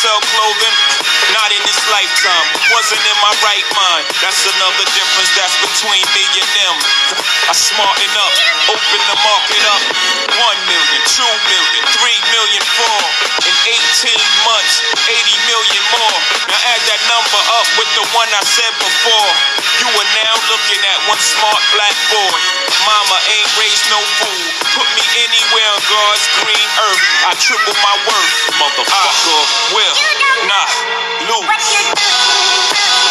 sell clothing? Not in this lifetime. Wasn't in my right mind. That's another difference that's between me and them. I smarten up, open the market up. One million, two million, three million, four. In 18 months, 80 million more. Now add that number up with the one I said before. You are now looking at one smart black boy. Mama ain't raised no fool. Put me anywhere on God's green earth. I triple my worth, motherfucker. will not lose.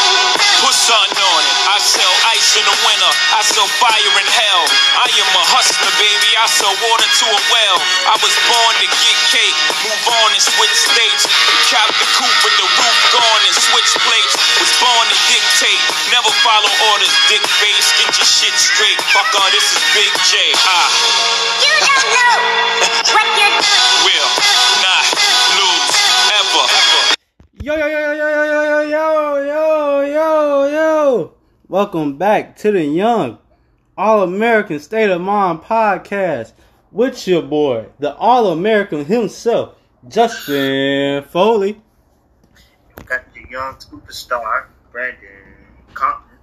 Put something on it. I sell ice in the winter. I sell fire in hell. I am a hustler, baby. I sell water to a well. I was born to get cake, move on and switch states. Cap the coupe with the roof gone and switch plates. Was born to dictate, never follow orders. Dick face, get your shit straight. Fuck on, this is Big J. Ah. You don't know what you're doing. Will not lose ever. Yo, yo, yo, yo, yo, yo, yo, yo, yo, yo. Welcome back to the Young All American State of Mind podcast with your boy, the All American himself, Justin Foley. got the young superstar Brandon Compton.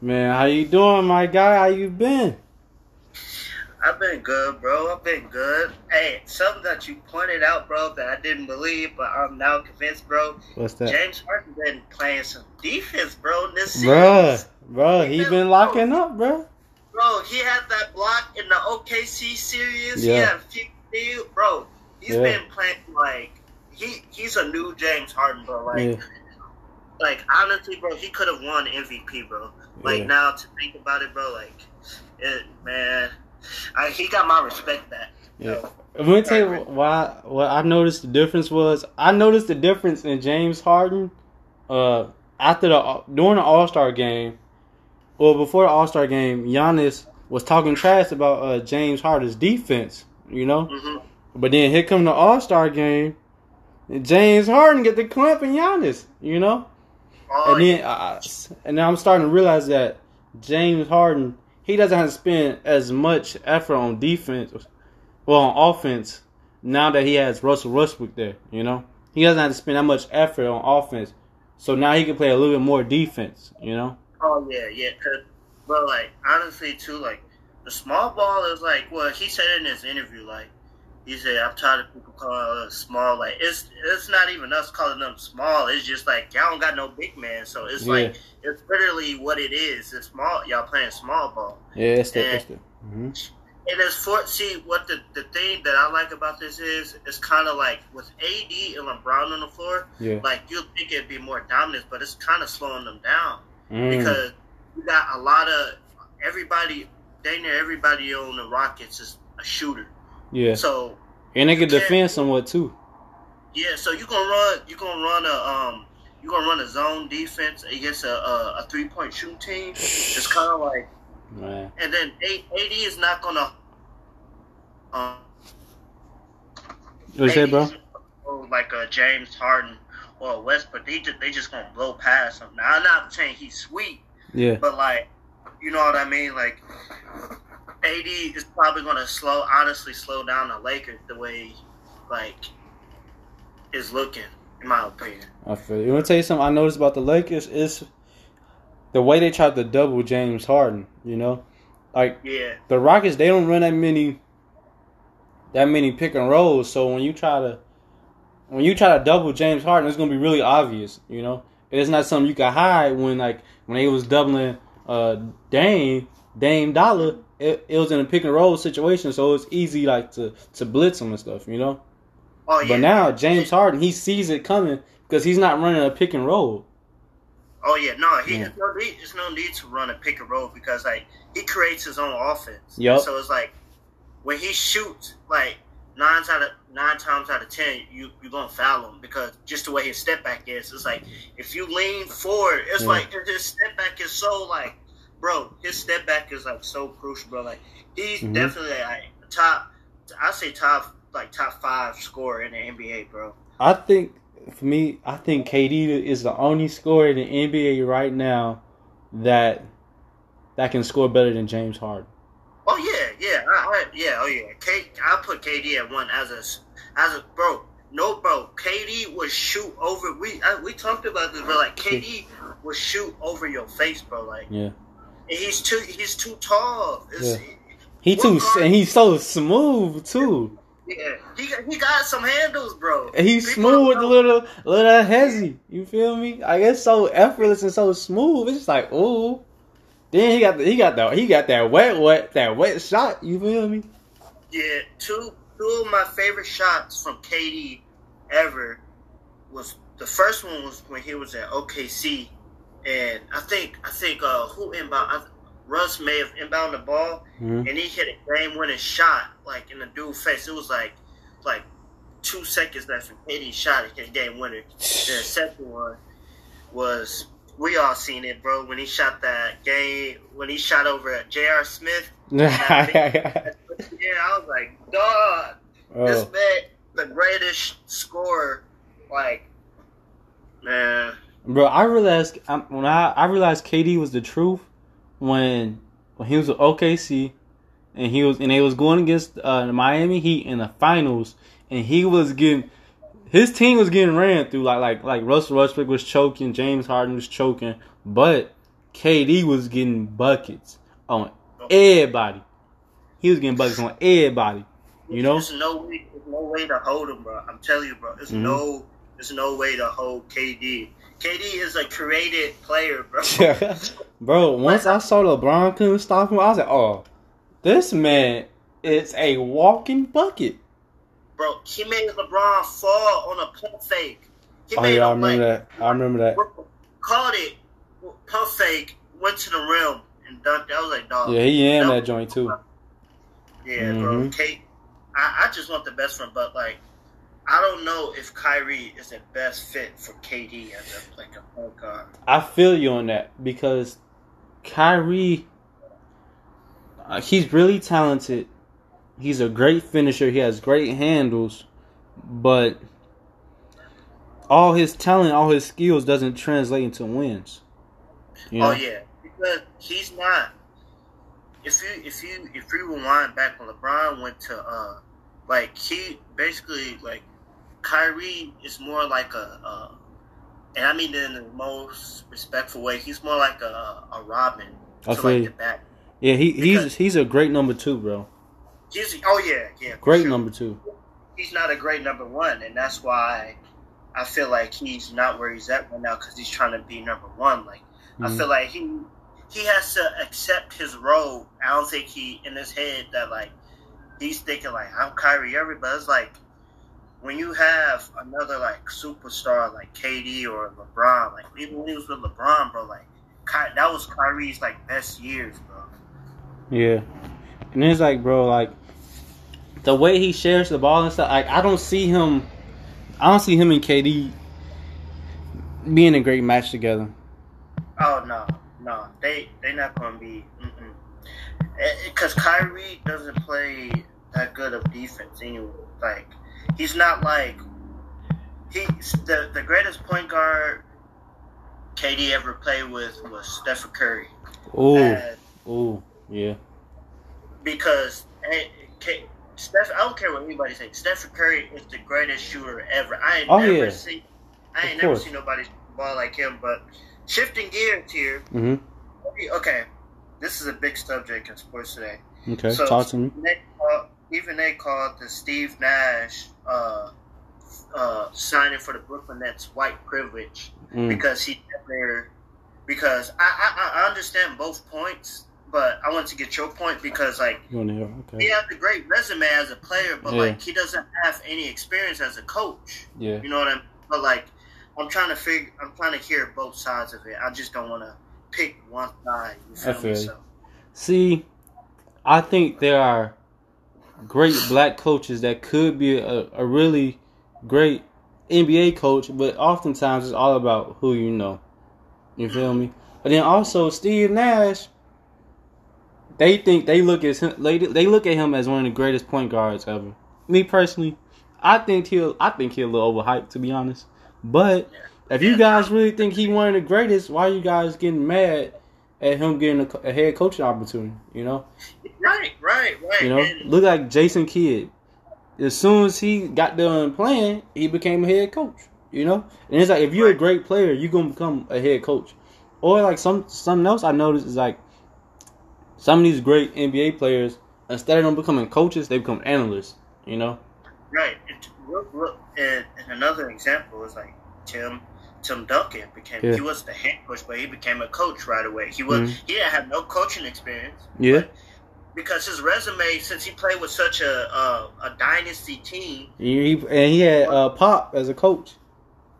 Man, how you doing, my guy? How you been? I've been good, bro. I've been good. Hey, something that you pointed out, bro, that I didn't believe, but I'm now convinced, bro. What's that? James Harden been playing some defense, bro, in this Bruh, bro, bruh, he been locking up, bro. Bro, he had that block in the OKC series. Yeah. He had 50, bro. He's Yeah. been playing like he he's a new James Harden, bro. Like Yeah. like honestly, bro, he could have won MVP, bro. Like Yeah. now to think about it, bro, like it, man, I, he got my respect back. Yeah. I'm gonna tell you why. What I noticed the difference was I noticed the difference in James Harden. Uh, after the during the All Star game, well before the All Star game, Giannis was talking trash about uh, James Harden's defense. You know, hmm but then here come the All Star game, and James Harden get the clamping Giannis. You know, Oh, and then I, and now I'm starting to realize that James Harden he doesn't have to spend as much effort on defense, well on offense. Now that he has Russell Westbrook there, you know he doesn't have to spend that much effort on offense. So now he can play a little bit more defense. You know, oh yeah, yeah. Cause, but like honestly, too, like the small ball is like well, he said in his interview, like he said, I'm tired of people calling us small. Like it's it's not even us calling them small. It's just like y'all don't got no big man, so it's Yeah. like it's literally what it is. It's small. Y'all playing small ball. yeah, that's the, Yeah. that's the mhm. And it's for see what the the thing that I like about this is it's kind of like with AD and LeBron on the floor. yeah. Like you think it'd be more dominant, but it's kind of slowing them down Mm. because you got a lot of everybody. Dang near everybody on the Rockets is a shooter. Yeah, So and they can defend somewhat too. yeah, so you gonna run you gonna run a um you gonna run a zone defense against a a, a three point shooting team. It's kind of like Man, and then AD is not gonna um. what you say, bro? Like a James Harden or a Westbrook, they just they just gonna blow past him. Now I'm not saying he's sweet, Yeah, but like, you know what I mean? Like, AD is probably gonna slow, honestly, slow down the Lakers the way, like, is looking, in my opinion. I feel you. Want to tell you something I noticed about the Lakers is the way they tried to double James Harden. You know, like Yeah, the Rockets, they don't run that many that many pick and rolls. So when you try to when you try to double James Harden, it's gonna be really obvious. You know, it's not something you can hide. When like when they was doubling uh Dame Dame Dollar, it, it was in a pick and roll situation, so it's easy like to to blitz him and stuff. You know. oh yeah. But now James Harden, he sees it coming because he's not running a pick and roll. Oh yeah, no, he Yeah. there's no need, there's no need to run a pick and roll because like he creates his own offense. Yup. So it's like when he shoots, like nine out of nine times out of ten, you you gonna foul him because just the way his step back is. It's like if you lean forward, it's Yeah. like his step back is so like, bro, his step back is like so crucial, bro. Like he's Mhm. definitely like top. I say top like top five scorer in the NBA, bro. I think for me, I think KD is the only scorer in the NBA right now that that can score better than James Harden. Oh yeah, yeah, I, I, yeah, oh yeah. K, I put KD at one as a as a bro. no, bro. KD would shoot over. We I, we talked about this, bro. Like KD would shoot over your face, bro. Like Yeah. He's too he's too tall. It's, Yeah. He too guard- and he's so smooth too. yeah, he got, he got some handles, bro. And he's People smooth, a know. little, little hezzy. You feel me? I guess so effortless and so smooth. It's just like, ooh. Then he got the, he got the he got that wet wet that wet shot. You feel me? Yeah, two two of my favorite shots from KD ever was the first one was when he was at OKC, and I think I think uh who inbound Russ may have inbound the ball, Mhm. and he hit a game winning shot like in the dude's face. It was like like two seconds left and KD shot it hit a game winner. The second one was we all seen it, bro. When he shot that game, when he shot over at J.R. Smith. Yeah, I was like, dog, this oh, man, the greatest scorer. Like, man, bro, I realized um, when I I realized KD was the truth when when he was with OKC and he was and they was going against uh, the Miami Heat in the finals and he was getting his team was getting ran through like like like Russell Westbrook was choking, James Harden was choking, but KD was getting buckets on everybody. He was getting buckets on everybody. You know? there's no way, there's no way to hold him, bro. I'm telling you, bro. There's Mhm. no, there's no way to hold KD. KD is a created player, bro. Bro, once I saw LeBron couldn't stop him, I was like, oh, this man is a walking bucket. bro, he made LeBron fall on a pump fake. He Oh made yeah, I remember like, that. I remember that. Caught it, pump fake, went to the rim and dunked. I was like, dog. Yeah, he in No. that joint too. Yeah, bro. Mhm. Kate, I, I just want the best for him, but like, I don't know if Kyrie is the best fit for KD as a like a point guard. I feel you on that because Kyrie, uh, he's really talented. He's a great finisher. He has great handles, but all his talent, all his skills doesn't translate into wins. You know? Oh yeah, because he's not. If you if you if you rewind back when LeBron went to uh, like he basically like Kyrie is more like a, uh, and I mean in the most respectful way. He's more like a a Robin I feel like the back. Yeah, he he's Because- he's a great number two, bro. He's oh yeah yeah Great sure. number two. He's not a great number one, and that's why I feel like he's not where he's at right now because he's trying to be number one. Like I Mhm. feel like he he has to accept his role. I don't think he in his head that like he's thinking like I'm Kyrie Irving, but it's like when you have another like superstar like KD or LeBron, like even when he was with LeBron, bro, like Ky- that was Kyrie's like best years, bro. Yeah, and it's like, bro, like the way he shares the ball and stuff. Like, I don't see him. I don't see him and KD being a great match together. Oh no, no, they they not gonna be. Because eh, eh, Kyrie doesn't play that good of defense anyway. Like he's not like he's the the greatest point guard KD ever played with was Stephen Curry. Oh, ooh, yeah, because eh, K, Steph, I don't care what anybody says. Stephen Curry is the greatest shooter ever. I ain't Oh, never yeah. seen I ain't never seen nobody ball like him. But shifting gears here. hmm Okay, this is a big subject in sports today. Okay, So- talk to me. They call, even they called the Steve Nash uh, uh, signing for the Brooklyn Nets white privilege Mm. because he never. Because I, I I understand both points, but I want to get your point because like You to he has a great resume as a player, but Yeah. like he doesn't have any experience as a coach. yeah, You know what I mean? But like, I'm trying to figure. I'm trying to hear both sides of it. I just don't want to pick one side. You feel, feel me? So, See, I think there are great black coaches that could be a, a really great NBA coach, but oftentimes it's all about who you know. You feel me? But then also Steve Nash, they think they look at him, they, they look at him as one of the greatest point guards ever. Me personally, I think he'll I think he's a little overhyped to be honest. But if you guys really think he one of the greatest, why are you guys getting mad at him getting a, a head coaching opportunity? You know, right, right, right. you know, And- look like Jason Kidd. as soon as he got done playing, he became a head coach. You know, and it's like if you're a great player, you're gonna become a head coach. Or like some something else I noticed is like some of these great NBA players, instead of them becoming coaches, they become analysts. You know, Right. It, look, look, and, and another example is like Tim Tim Duncan became. Yeah. He was the head coach, but he became a coach right away. He was. Mhm. He didn't have no coaching experience. Yeah. but Because his resume, since he played with such a a, a dynasty team, he, and he had uh, Pop as a coach.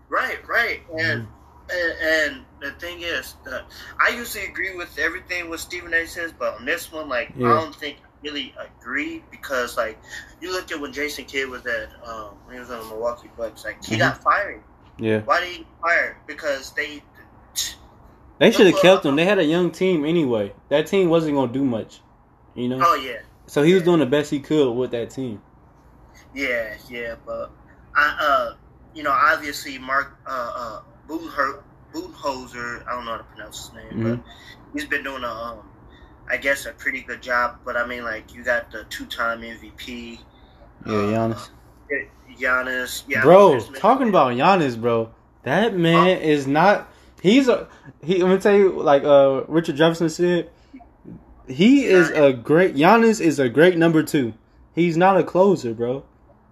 right, right, and Mm-hmm. and, and the thing is, that I usually agree with everything what Stephen A. says, but on this one, like Yeah. I don't think I really agree because like you look at when Jason Kidd was at um, when he was on the Milwaukee Bucks, like he Mhm. got fired. Yeah, Why did he get fired? Because they. they should have kept him. They had a young team anyway. That team wasn't gonna do much. You know, Oh yeah, so he was doing the best he could with that team. yeah, yeah, but I uh, you know, obviously Mark uh uh Budenholzer, I don't know how to pronounce his name, Mhm. but he's been doing a um, I guess a pretty good job. But I mean, like you got the two-time MVP, Yeah, Giannis. Giannis, yeah, bro, talking about Giannis, bro. That man is not. He's a. He. Let me tell you, like uh, Richard Jefferson said, he is a great. Giannis is a great number two. He's not a closer, bro.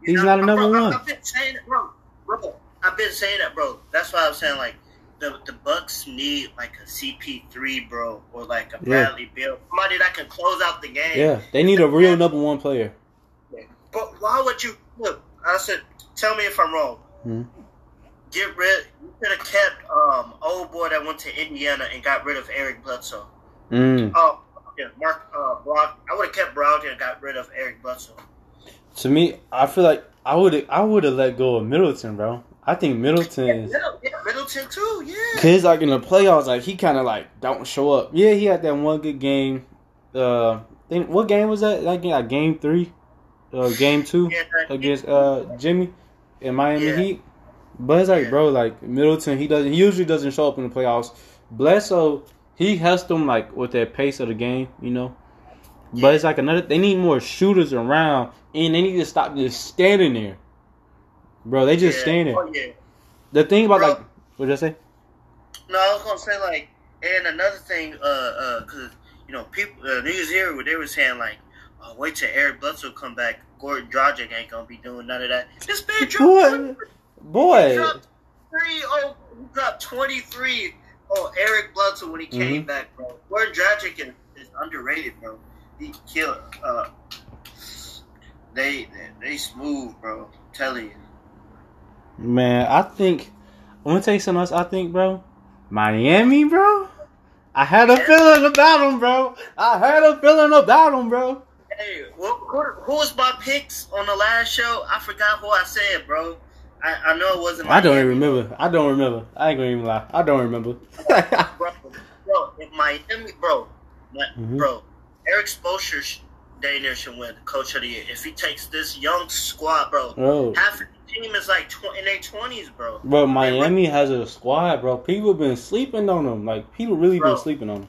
You He's know, not a number bro, one. I've been saying it, bro. Bro, I've been saying that, bro. That's why I was saying like the the Bucks need like a CP3, bro, or like a Yeah. Bradley Beal, somebody that can close out the game. Yeah, they need a real number one player. But why would you look? I said, tell me if I'm wrong. Mhm. Get rid. You could have kept um old boy that went to Indiana and got rid of Eric Bledsoe. Mm. Oh, yeah, Mark uh, Broad. I would have kept Brogdon and got rid of Eric Bledsoe. To me, I feel like I would. I would have let go of Middleton, bro. I think Middleton Yeah, is. yeah, Middleton too. Yeah. Cause like in the playoffs, like he kind of like don't show up. Yeah, he had that one good game. Uh, think what game was that? Like, like game three, uh, game two Yeah, against uh Jimmy in Miami Yeah. Heat. But it's like, Yeah. bro, like Middleton, he doesn't. He usually doesn't show up in the playoffs. Bledsoe, he helps them like with that pace of the game, you know. But it's like another. They need more shooters around, and they need to stop just standing there, bro. They just standing. Oh yeah. The thing about Bro. like, what did I say? No, I was gonna say like, and another thing, uh, uh, cause you know, people, uh, niggas here, they were saying like, oh, wait till Eric Bledsoe come back. Goran Dragic ain't gonna be doing none of that. This man dropped Boy, boy. He dropped three. Oh, he dropped twenty three. Oh, Eric Bledsoe when he came Mhm. back, bro. Goran Dragic is, is underrated, bro. He killed. Uh, they, they they smooth, bro. I'm telling you. Man, I think I'm gonna tell you something else. I think, bro, Miami, bro. I had a feeling about him, bro. I had a feeling about him, bro. Hey, who, who, who was my picks on the last show? I forgot who I said, bro. I, I know it wasn't. I don't even remember. I don't remember. I ain't gonna even lie. I don't remember. bro. Bro, if Miami, bro, my, Mhm. bro, Erik Spoelstra near should win Coach of the Year if he takes this young squad, bro. bro, Half of the team is like tw- in their twenties, bro. bro, Miami has a squad, bro. People been sleeping on them. Like people really Bro. been sleeping on them.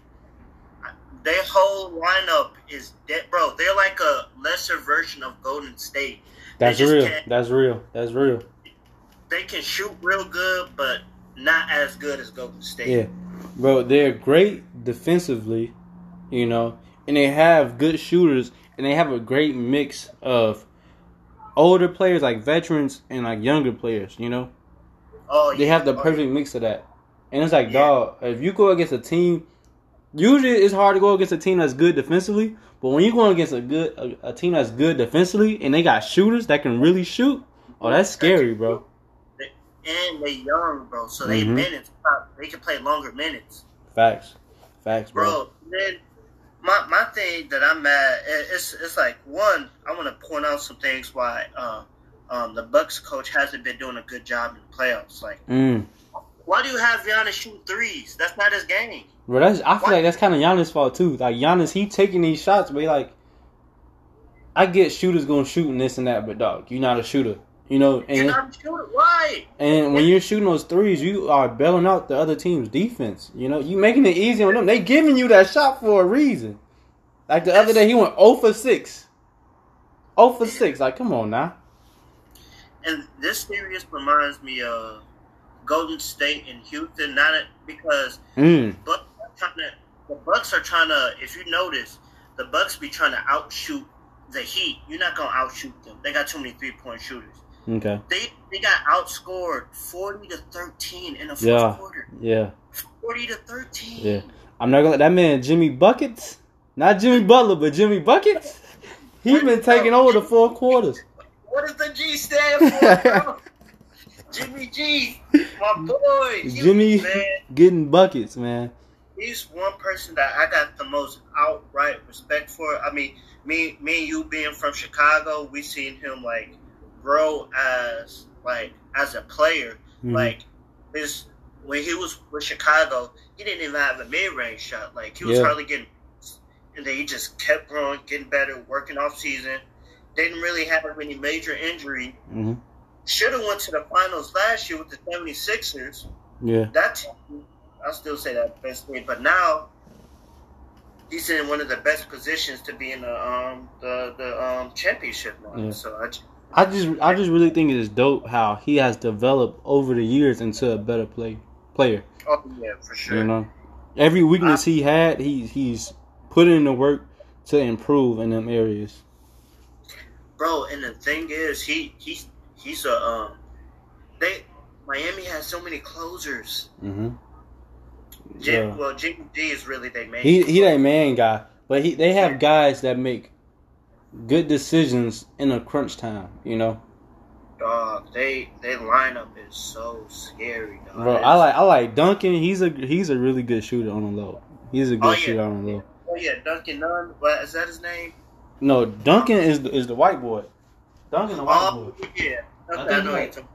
Their whole lineup is dead, bro. They're like a lesser version of Golden State. That's real. That's real. That's real. They can shoot real good, but not as good as Golden State. Yeah, bro, they're great defensively, you know, and they have good shooters, and they have a great mix of older players, like veterans, and like younger players. You know, Oh, they yeah. have the Oh, perfect mix of that. And it's like, Yeah. dog, if you go against a team, usually it's hard to go against a team that's good defensively. But when you're going against a good a, a team that's good defensively, and they got shooters that can really shoot, oh, that's scary, bro. and they young, bro. So they Mhm. minutes, they can play longer minutes, Facts, facts, bro. bro. Then my my thing that I'm mad, it- it's it's like one. I want to point out some things why uh, um, the Bucks coach hasn't been doing a good job in the playoffs. Like, Mm. why do you have Giannis shoot threes? That's not his game. Bro, that's I feel What? like that's kind of Giannis' fault too. Like Giannis, he taking these shots, but he like, I get shooters gonna shoot and this and that, but dog, you're not a shooter, you know. You're And not a shooter. Why? and when you're shooting those threes, you are bailing out the other team's defense. You know, you making it easy on them. They giving you that shot for a reason. Like the other day, he went 0 for six. 0 for six. Like, come on now. and this series reminds me of Golden State and Houston. Not because Mm. Are trying to, the Bucks are trying to. If you notice, the Bucks be trying to outshoot the Heat. You're not gonna outshoot them. They got too many three point shooters. Okay. They they got outscored forty to thirteen in the fourth Yeah. quarter. Yeah. Forty to thirteen. Yeah. I'm not gonna let that man Jimmy Buckets, not Jimmy Butler, but Jimmy Buckets. He been taking over the four quarters. What does the G stand for? Jimmy G, my boy. Jimmy man, getting buckets, man. He's one person that I got the most outright respect for. I mean, me, me and you being from Chicago, we seen him like grow as like as a player. Mhm. Like his when he was with Chicago, he didn't even have a mid range shot. Like he was Yeah. hardly getting, and then he just kept growing, getting better, working off season. Didn't really have any major injury. Mhm. Should have went to the finals last year with the 76ers. Yeah. That team, I still say that best team, but now he's in one of the best positions to be in the um the the um championship now. Yeah. So I just, I just I just really think it is dope how he has developed over the years into a better play player. oh yeah, for sure. You know, every weakness he had, he he's put in the work to improve in them areas. bro. And the thing is, he he's he's a um they Miami has so many closers. Mm-hmm. Jim, Yeah. Well, Jimmy G is really their main. He he that man guy, but he they have guys that make good decisions in a crunch time. You know, dog. They their lineup is so scary, dog. bro. I like I like Duncan. He's a he's a really good shooter on the low. He's a good Oh, yeah. shooter on the low. Oh yeah, Duncan Nunn. What is that his name? No, Duncan is the, is the white boy. Duncan the white Oh boy. yeah, I I, think I he like-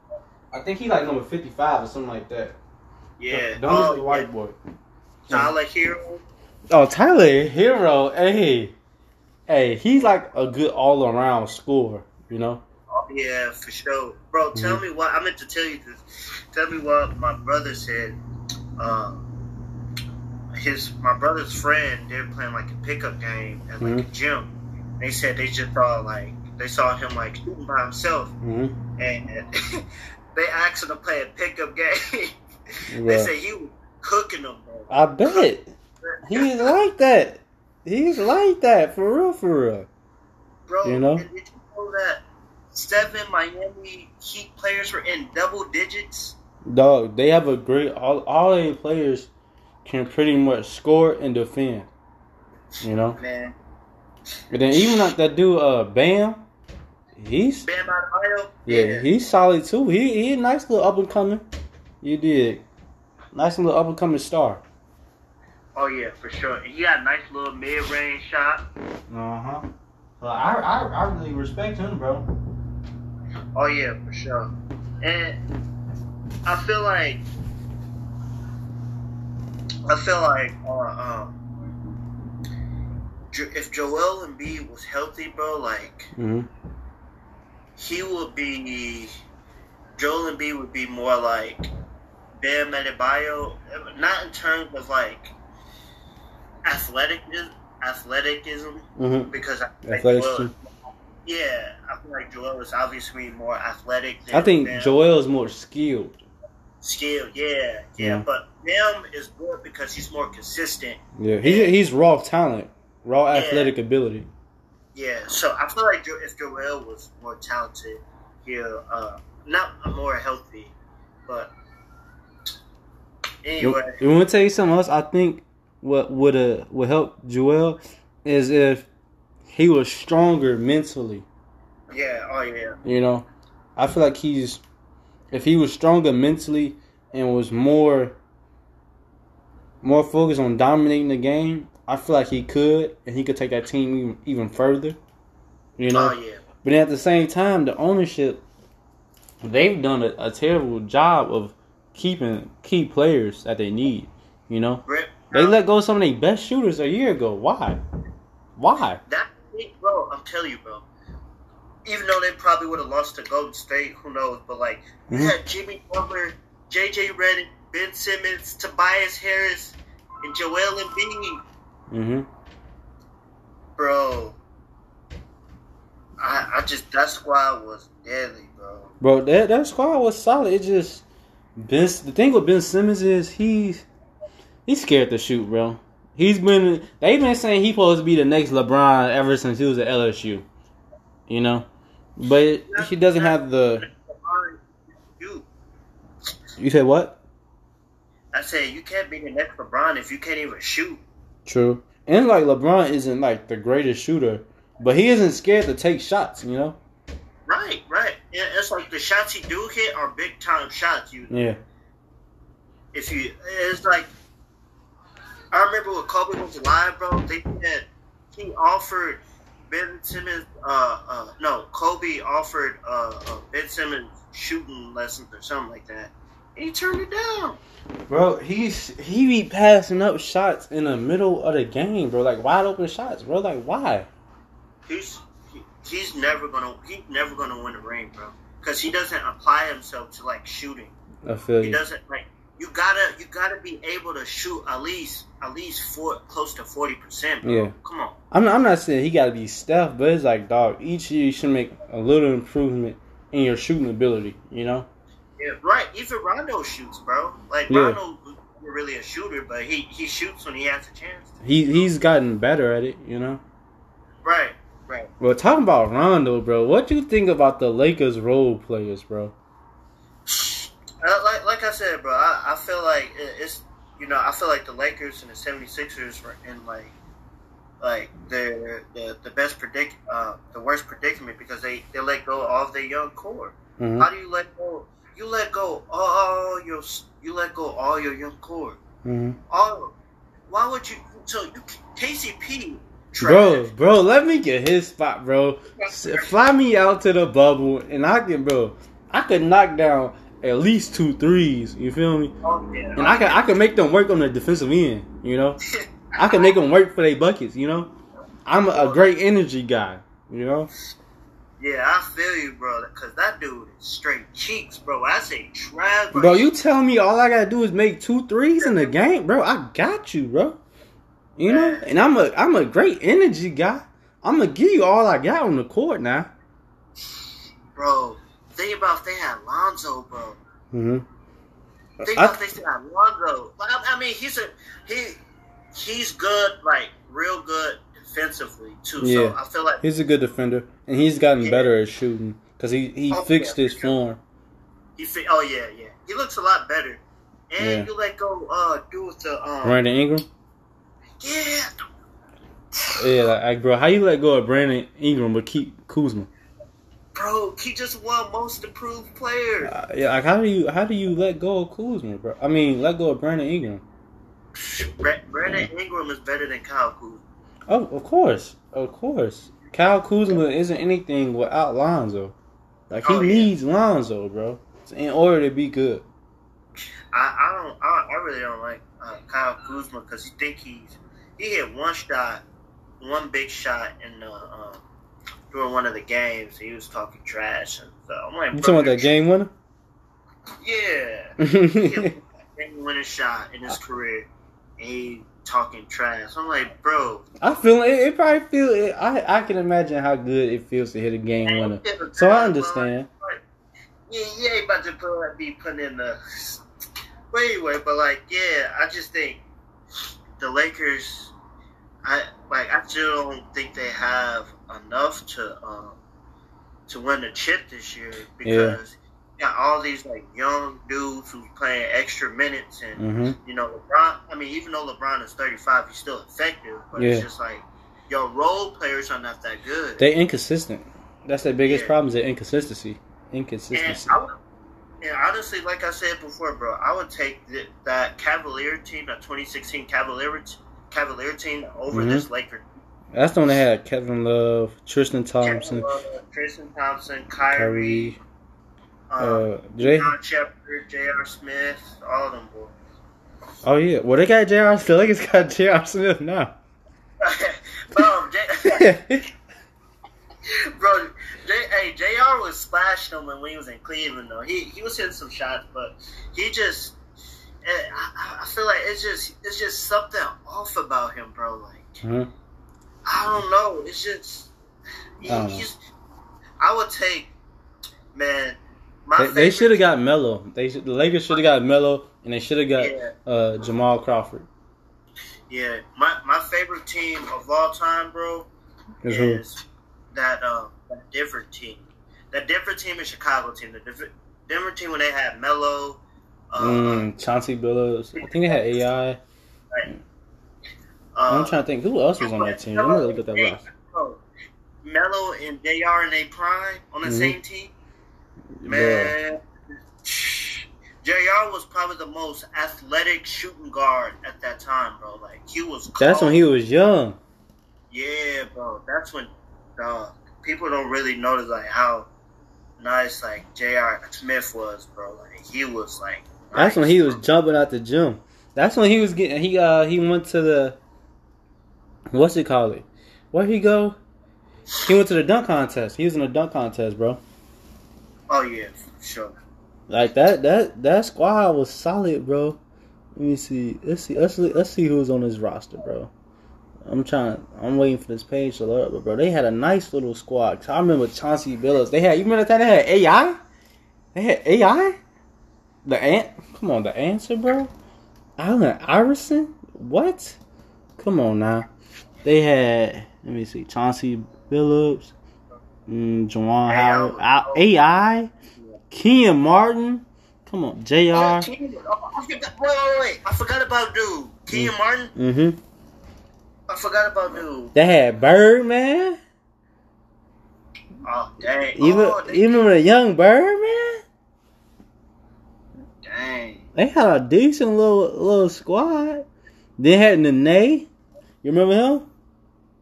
I think he like number fifty five or something like that. Yeah, Duncan's oh, the white yeah. boy. Tyler Herro. Oh, Tyler Herro, hey, hey, he's like a good all around scorer. You know. Oh, yeah, for sure, bro. Mm-hmm. Tell me what I meant to tell you this. Tell me what my brother said. Um, his my brother's friend, they're playing like a pickup game at like Mm-hmm. a gym. They said they just thought like they saw him like shooting by himself, Mm-hmm. and they asked him to play a pickup game. they Yeah. he was cooking them, bro. I bet he's like that. He's like that for real, for real. Bro, You know? did you know that seven Miami Heat players were in double digits? Dog, they have a great all all their players can pretty much score and defend. You know? Man, And then even like that dude uh Bam, he's Bam Adebayo. yeah, he's solid too. He he a nice little up and coming. You did. Nice little up and coming star. Oh yeah, for sure. And he got a nice little mid range shot. Uh-huh. Well, I, I I really respect him, bro. Oh yeah, for sure. And I feel like I feel like uh, um, if Joel Embiid was healthy, bro, like Mm-hmm. he would be Joel Embiid would be more like Bam Adebayo, not in terms of like athletic athleticism, Mm-hmm. because I think Joel, yeah, I feel like Joel is obviously more athletic. Than I think Bam. Joel is more skilled. skill, yeah, yeah, Yeah. but Bam is good because he's more consistent. Yeah, he, he's raw talent, raw Yeah. athletic ability. Yeah, so I feel like if Joel was more talented, he'll uh, not more healthy, but anyway. you want to tell you something else? I think what would uh would help Joel is if he was stronger mentally. Yeah, oh yeah. You know, I feel like he's if he was stronger mentally and was more more focused on dominating the game. I feel like he could, and he could take that team even, even further. You know, Oh yeah. but at the same time, the ownership they've done a, a terrible job of keeping key players that they need. You know, Rip, they let go of some of their best shooters a year ago. Why? Why? that bro, I'm telling you, bro. Even though they probably would have lost to Golden State, who knows? But like, you Mhm. had Jimmy Butler, J.J. Redick, Ben Simmons, Tobias Harris, and Joel Embiid, Mm-hmm. bro. I, I just that squad was deadly, bro. Bro, that that squad was solid. It just Ben. The thing with Ben Simmons is he's he's scared to shoot, bro. He's been they've been saying he's supposed to be the next LeBron ever since he was at LSU. You know, but he doesn't have the. You, You said what? I said you can't be the next LeBron if you can't even shoot. True. And like LeBron isn't like the greatest shooter, but he isn't scared to take shots. You know. Right, right. Yeah, it's like the shots he do hit are big time shots. You, Yeah. if you, it's like I remember when Kobe was alive, bro. They had he offered Ben Simmons. Uh, uh, no, Kobe offered uh, uh Ben Simmons shooting lessons or something like that. And he turned it down. Bro, he's he be passing up shots in the middle of the game, bro. Like wide open shots, bro. Like why? He's he, he's never gonna he's never gonna win a ring, bro. Because he doesn't apply himself to like shooting. I feel He you. doesn't like you gotta you gotta be able to shoot at least at least four close to forty percent, bro. Yeah. Come on. I'm not, I'm not saying he got to be Steph, but it's like dog. Each year you should make a little improvement in your shooting ability. You know. Yeah, right. Even Rondo shoots, bro. Like Yeah. Rondo really a shooter, but he he shoots when he has a chance. To. He he's gotten better at it. You know. Right, right. Well, talking about Rondo, bro, what you think about the Lakers role players, bro? Uh, like like I said, bro, I, I feel like it's you know I feel like the Lakers and the 76ers were in like like the the the best predict uh the worst predicament because they they let go of all their young core. hmm How do you let go? You let go all your you let go all your young core. hmm All why would you? So you KCP. Bro, bro, let me get his spot, bro. Fly me out to the bubble, and I can, bro. I could knock down at least two threes. You feel me? Oh, yeah. And I can, I can make them work on the defensive end. You know, I can make them work for their buckets. You know, I'm a, a great energy guy. You know, Yeah, I feel you, bro. Cause that dude is straight cheeks, bro. I say trash, bro. You tell me all I gotta do is make two threes in the game, bro. I got you, bro. You know, and I'm a, I'm a great energy guy. I'm gonna give you all I got on the court now. bro. Think about if they had Lonzo, bro. Mm-hmm. Think I- about if they had Lonzo. Like, I, I mean, he's a he. He's good, like real good defensively too. Yeah. So I feel like He's a good defender, and he's gotten Yeah. better at shooting because he, he Oh, fixed yeah, his form. he. Fit, oh yeah, yeah. He looks a lot better. And Yeah. you let go, uh, do with the um. Brandon Ingram, Yeah, yeah, like, bro, how you let go of Brandon Ingram but keep Kuzma? bro. He just won most improved player. Uh, yeah, like how do you how do you let go of Kuzma, bro? I mean, let go of Brandon Ingram. Brandon Ingram is better than Kyle Kuzma. Oh, of course, of course. Kyle Kuzma isn't anything without Lonzo. Like he Oh, yeah. needs Lonzo, bro, in order to be good. I, I don't. I, I really don't like uh, Kyle Kuzma because you think he's he hit one shot, one big shot in the um, during one of the games. He was talking trash, and so I'm like, You talking about that game winner? Yeah, he hit one winning shot in his career, and he talking trash. I'm like, bro, I feel it. It probably feel. It, I I can imagine how good it feels to hit a game man, winner. a So I understand. Like, Yeah, you ain't about to be putting in the. But anyway, but like, yeah, I just think the Lakers. I like. I still don't think they have enough to um to win the chip this year because you got all these like young dudes who's playing extra minutes and hmm you know LeBron. I mean, even though LeBron is thirty five, he's still effective. But Yeah. it's just like your role players are not that good. They inconsistent. That's their biggest Yeah. problem is their inconsistency. And Inconsistency. I would, and honestly, like I said before, bro, I would take th- that Cavalier team, that 2016 Cavalier Cavalier team, over Mhm. this Laker. That's the one they had Kevin Love, Tristan Thompson, Kevin Love, Tristan Thompson, Kyrie, Kyrie, um, uh, Jay. John Shepard, J.R. Smith, all of them boys. Oh yeah. Well, they got J.R. They just got J.R. Smith now. bro, J- bro, J- hey, Jr. was splashing them when he was in Cleveland. Though he he was hitting some shots, but he just, I, I feel like it's just it's just something off about him, bro. Like Mhm. I don't know, it's just he, I he's I would take, man. My They, they should have got Melo. They the Lakers should have got Melo, and they should have got Yeah. uh, Jamal Crawford. Yeah, my my favorite team of all time, bro, Is who? is that uh that different team. That different team is Chicago team. The different Denver team when they had Melo. Mm, Chauncey Billups. I think they had AI. uh, I'm trying to think who else was on that team. Let me look at that roster. Melo and Jr. in a prime on the Mhm. same team. Bro. Man, Jr. was probably the most athletic shooting guard at that time, bro. Like he was. That's when he was young. Yeah, bro. That's when uh, people don't really notice like how nice like Jr. Smith was, bro. Like he was like. That's when he was jumping out the gym. That's when he was getting he uh he went to the what's it called it? Where he go? He went to the dunk contest. He was in a dunk contest, bro. Oh yeah, for sure. Like that that that squad was solid, bro. Let me see. Let's see. Let's let's see who's on his roster, bro. I'm trying. I'm waiting for this page to load up, but bro, they had a nice little squad. 'Cause I remember Chauncey Billups. They had. You remember that they had AI? They had AI. The ant. Come on, the answer, bro. Allen Iverson. What? Come on now. They had. Let me see. Chauncey Billups. Mm, Juwan Howard. AI. Kenyon Martin. Come on, Oh, Jr. Oh, I forgot, wait, wait, wait! I forgot about dude. Kenyon Martin. Mm-hmm. I forgot about dude. They had Birdman. Oh dang! Even oh, even with a young Birdman. They had a decent little little squad. They had Nene. You remember him?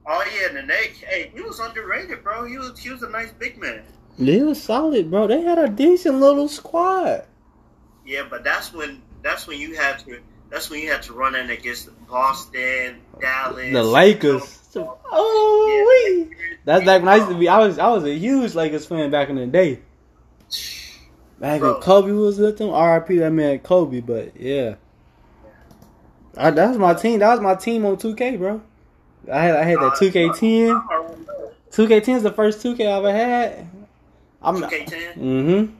Oh yeah, Nene. Hey, he was underrated, bro. He was he was a nice big man. They was solid, bro. They had a decent little squad. Yeah, but that's when that's when you had to that's when you had to run in against Boston, Dallas, The Lakers. Oh, wee. That's back when I used to be. I was I was a huge Lakers fan back in the day. Back when Kobe was with them. R.I.P. That man Kobe. But yeah, I, that was my team. That was my team on 2K, bro. I had I had that 2K10. 2K10 is the first 2K I ever had. I'm. 2K10. Mm-hmm.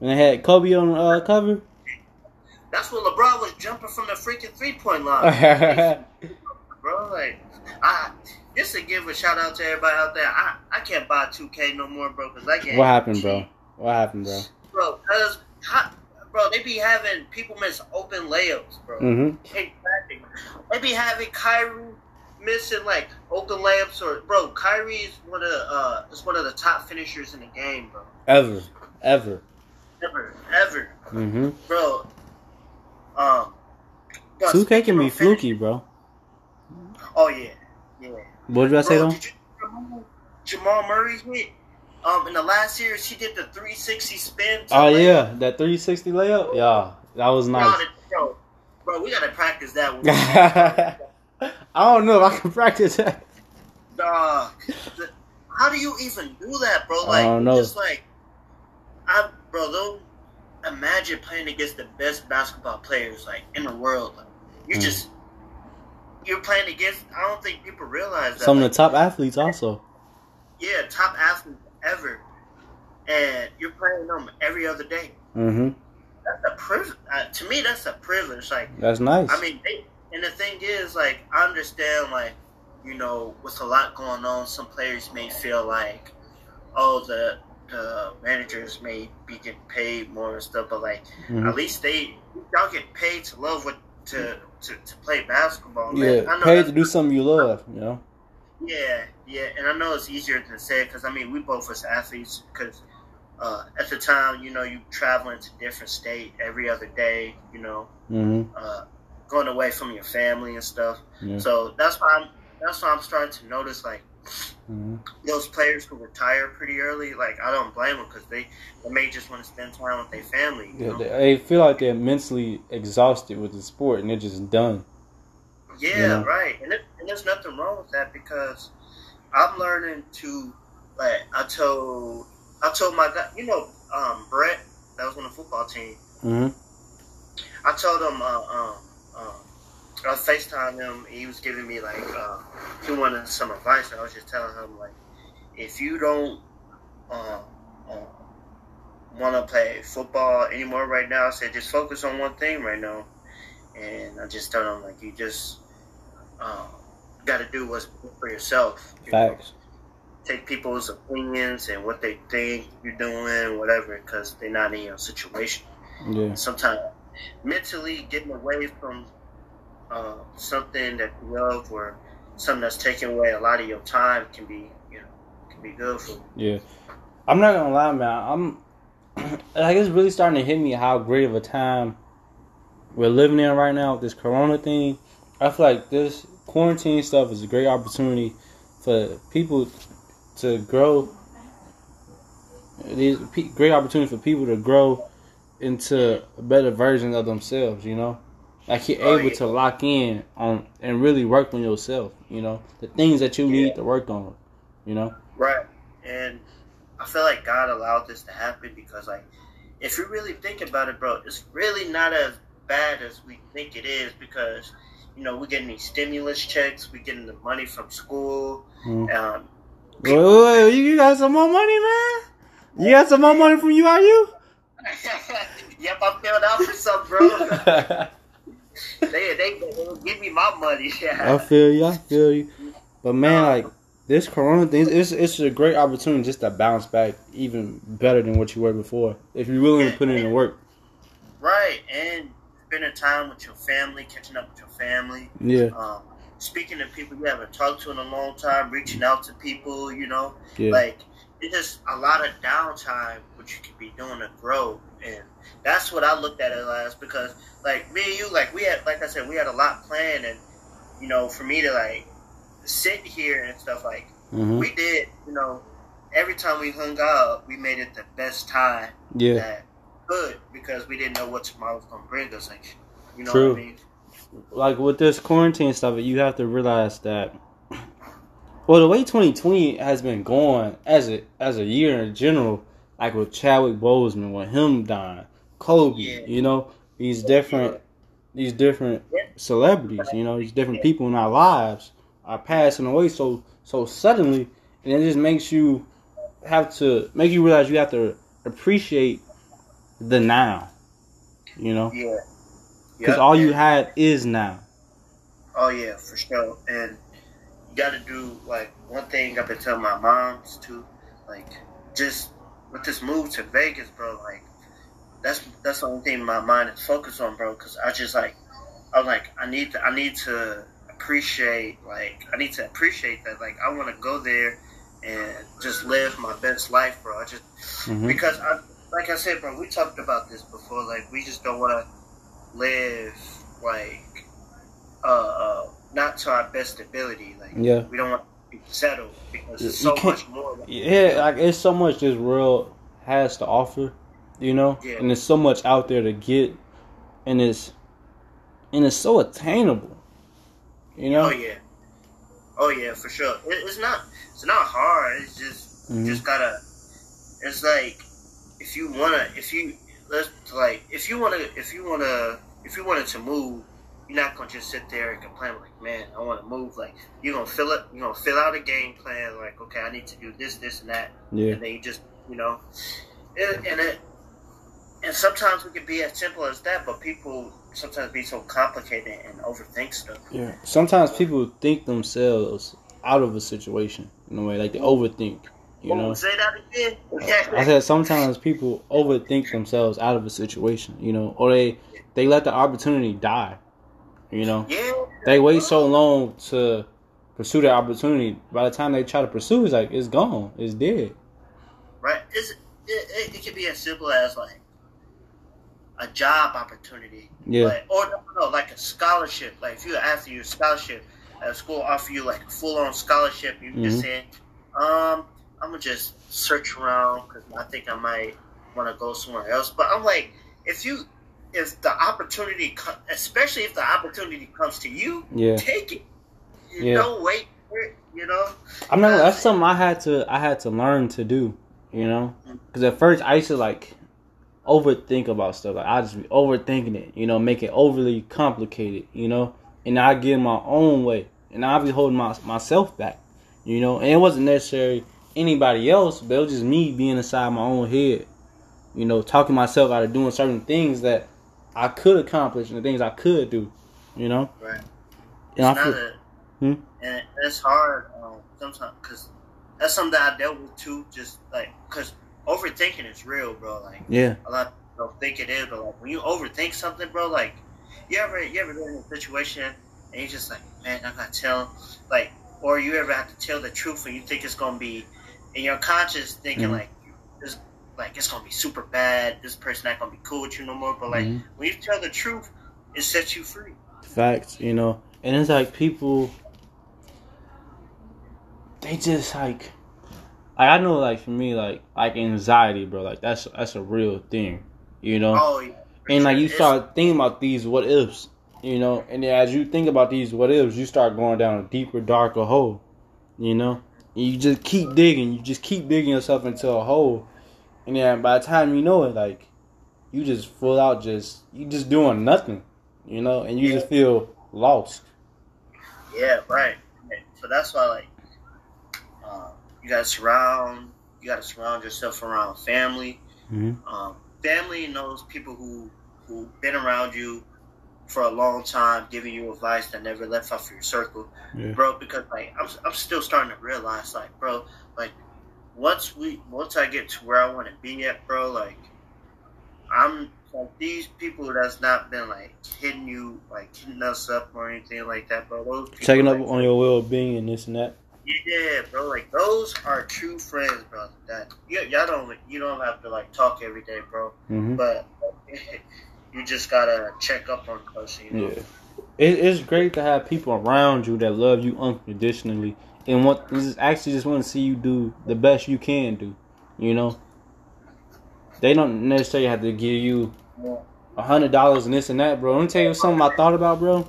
And I had Kobe on uh, cover. That's when LeBron was jumping from the freaking three point line, bro. Like, I just to give a shout out to everybody out there. I I can't buy 2K no more, bro, because I can't. what happened, bro? What happened, bro? Bro, cause bro, they be having people miss open layups, bro. Mm-hmm. Exactly. They be having Kyrie missing like open layups or bro, Kyrie is one of the uh is one of the top finishers in the game, bro. Ever, ever. Ever, ever, Mm-hmm. bro. Um, 2K can be fluky, bro. Oh yeah, yeah. What did I say though? did you remember Jamal Murray hit? Um, in the last series, he did the 360 spin. Oh yeah, that 360 layup. Yeah, that was nice. Bro, bro, we gotta practice that one. I don't know if I can practice that. The- how do you even do that, bro? Like, I Like, don't know. just like, I, bro, though, imagine playing against the best basketball players like in the world. Like, you Mm. just, you're playing against. I don't think people realize that. Some of the top athletes also. yeah, top athletes ever, and you're playing them every other day. Mm-hmm. That's a privilege. Uh, to me, that's a privilege. Like, That's nice. I mean, they, and the thing is, like, I understand, like, you know, with a lot going on, some players may feel like, oh, the the managers may be getting paid more and stuff, but like, Mhm. at least they y'all get paid to love what to to, to play basketball. Man. I yeah, know paid to do something you love. You know. Yeah, yeah, and I know it's easier to say because I mean, we both as athletes because. Uh, at the time, you know, you traveling to different state every other day, you know, Mm-hmm. uh, going away from your family and stuff. Yeah. So that's why I'm that's why I'm starting to notice like hmm those players who retire pretty early. Like I don't blame them because they, they may just want to spend time with their family. You Yeah, know? they, they feel like they're mentally exhausted with the sport and they're just done. yeah, you know? right. And, it, and there's nothing wrong with that because I'm learning to like I told I told my guy, you know, um, Brett that was on the football team. Mm-hmm. I told him, uh, um, um, I FaceTimed him. He was giving me like, uh, he wanted some advice, and I was just telling him like, if you don't uh, uh, want to play football anymore right now. I said just focus on one thing right now, and I just told him like you just uh, got to do what's for yourself. you know? Facts. Take people's opinions and what they think you're doing, whatever, because they're not in your situation. Yeah. Sometimes mentally getting away from uh, something that you love or something that's taking away a lot of your time can be, you know, can be good for you. Yeah. I'm not gonna lie, man. I'm like it's really starting to hit me how great of a time we're living in right now with this corona thing. I feel like this quarantine stuff is a great opportunity for people to grow. It is a great opportunity for people to grow into a better version of themselves. You know, like you're able to lock in on and really work on yourself. You know, the things that you need Yeah. to work on. You know. Right. And I feel like God allowed this to happen because, like, if you really think about it, bro, it's really not as bad as we think it is because, you know, we're getting these stimulus checks, we're getting the money from school. Mhm. Um, Wait, wait, wait, you got some more money, man? You got some more money from UIU? yep, I'm filled out for some, bro. they, they, they give me my money. I feel you, I feel you. But man, like this Corona thing, it's it's a great opportunity just to bounce back even better than what you were before if you're willing to put in the work. right. And spending time with your family, catching up with your family. Yeah, um, speaking to people you haven't talked to in a long time, reaching out to people, you know, yeah, like it's just a lot of downtime which you could be doing to grow, and that's what I looked at it as because like me and you, like we had, like I said, we had a lot planned, and you know, for me to like sit here and stuff like hmm we did, you know, every time we hung out, we made it the best time yeah. that could because we didn't know what tomorrow was gonna bring us, like you know True. what I mean. Like with this quarantine stuff, you have to realize that. Well, the way 2020 has been going as a as a year in general, like with Chadwick Boseman, with him dying, Kobe, Yeah. you know, these different these different celebrities, you know, these different people in our lives are passing away so so suddenly, and it just makes you have to make you realize you have to appreciate the now, you know, Yeah. because Yep, all you had is now. Oh yeah, for sure. And you got to do like one thing I've been telling my moms too, like just with this move to Vegas, bro. Like that's that's the only thing my mind is focused on, bro. Because I just like I'm like I need to I need to appreciate like I need to appreciate that. Like I want to go there and just live my best life, bro. I just Mhm. because I like I said, bro. We talked about this before. Like we just don't want to live like uh, uh not to our best ability. Like Yeah. we don't want to be settled because there's so much more. Yeah, like it's so much this world has to offer, you know, Yeah. and there's so much out there to get, and it's and it's so attainable, you know. Oh yeah, oh yeah, for sure. It, it's not it's not hard. It's just Mhm. you just gotta. It's like if you wanna if you let's like if you wanna if you wanna if you wanted to move. You're not gonna just sit there and complain like, man, I want to move. Like you're gonna fill it. You're gonna fill out a game plan. Like, okay, I need to do this, this, and that. Yeah, and then you just you know it, and it and sometimes it can be as simple as that but people sometimes be so complicated and overthink stuff yeah. Sometimes people think themselves out of a situation in a way, like they overthink, you know. Say that again I said sometimes people overthink themselves out of a situation, you know, or they they let the opportunity die, you know. yeah They wait so long to pursue the opportunity. By the time they try to pursue, it's like it's gone, it's dead. right it's, it, it, it can be as simple as like a job opportunity Yeah, like, or no, no, like a scholarship like if you're after your scholarship a school offer you like a full-on scholarship you Mhm. just saying um i'm gonna just search around because i think i might want to go somewhere else but i'm like if you if the opportunity especially if the opportunity comes to you yeah. take it you Yeah. don't wait for it you know I'm not. That's something I had to. I had to learn to do. You know, mm. because at first I used to like overthink about stuff. Like I just be overthinking it. You know, make it overly complicated. You know, and I get in my own way, and I be holding my myself back. You know, and it wasn't necessary anybody else, but it was just me being inside my own head. You know, talking myself out of doing certain things that I could accomplish and the things I could do. You know, Right. and I It's not feel, a, Hmm? and it's hard um, sometimes because that's something that I dealt with too. Just like because overthinking is real, bro. Like yeah, a lot of people think it is, but like when you overthink something, bro, like you ever you ever been in a situation and you're just like, man, I gotta tell, like, or you ever have to tell the truth and you think it's gonna be, in your conscious thinking Mhm. like, this, like it's gonna be super bad. This person not gonna be cool with you no more. But like Mhm. when you tell the truth, it sets you free. facts. You know, and it's like people, they just like, I know, like for me, like like anxiety, bro. Like that's that's a real thing. You know. Oh, yeah, and like you start thinking about these what ifs, you know, and as you think about these what ifs, you start going down a deeper, darker hole, you know. And you just keep digging, you just keep digging yourself into a hole, and then by the time you know it, like you just full out, just you just doing nothing, you know, and you just feel lost. Yeah, right. So that's why, like, uh, you gotta surround, you gotta surround yourself around family. Mm-hmm. Um, family knows people who who been around you for a long time, giving you advice that never left off your circle, Yeah. bro. Because like, I'm I'm still starting to realize, like, bro, like, once we once I get to where I want to be at, bro, like, I'm like these people that's not been like hitting you, like hitting us up or anything like that, bro. Those people, Checking up like, on your well being and this and that. yeah, bro. Like those are true friends, bro. That y- y'all don't you don't have to like talk every day, bro. hmm But you just gotta check up on person. You know? Yeah, it, it's great to have people around you that love you unconditionally and want actually just want to see you do the best you can do. You know, they don't necessarily have to give you a hundred dollars and this and that, bro. Let me tell you something I thought about, bro.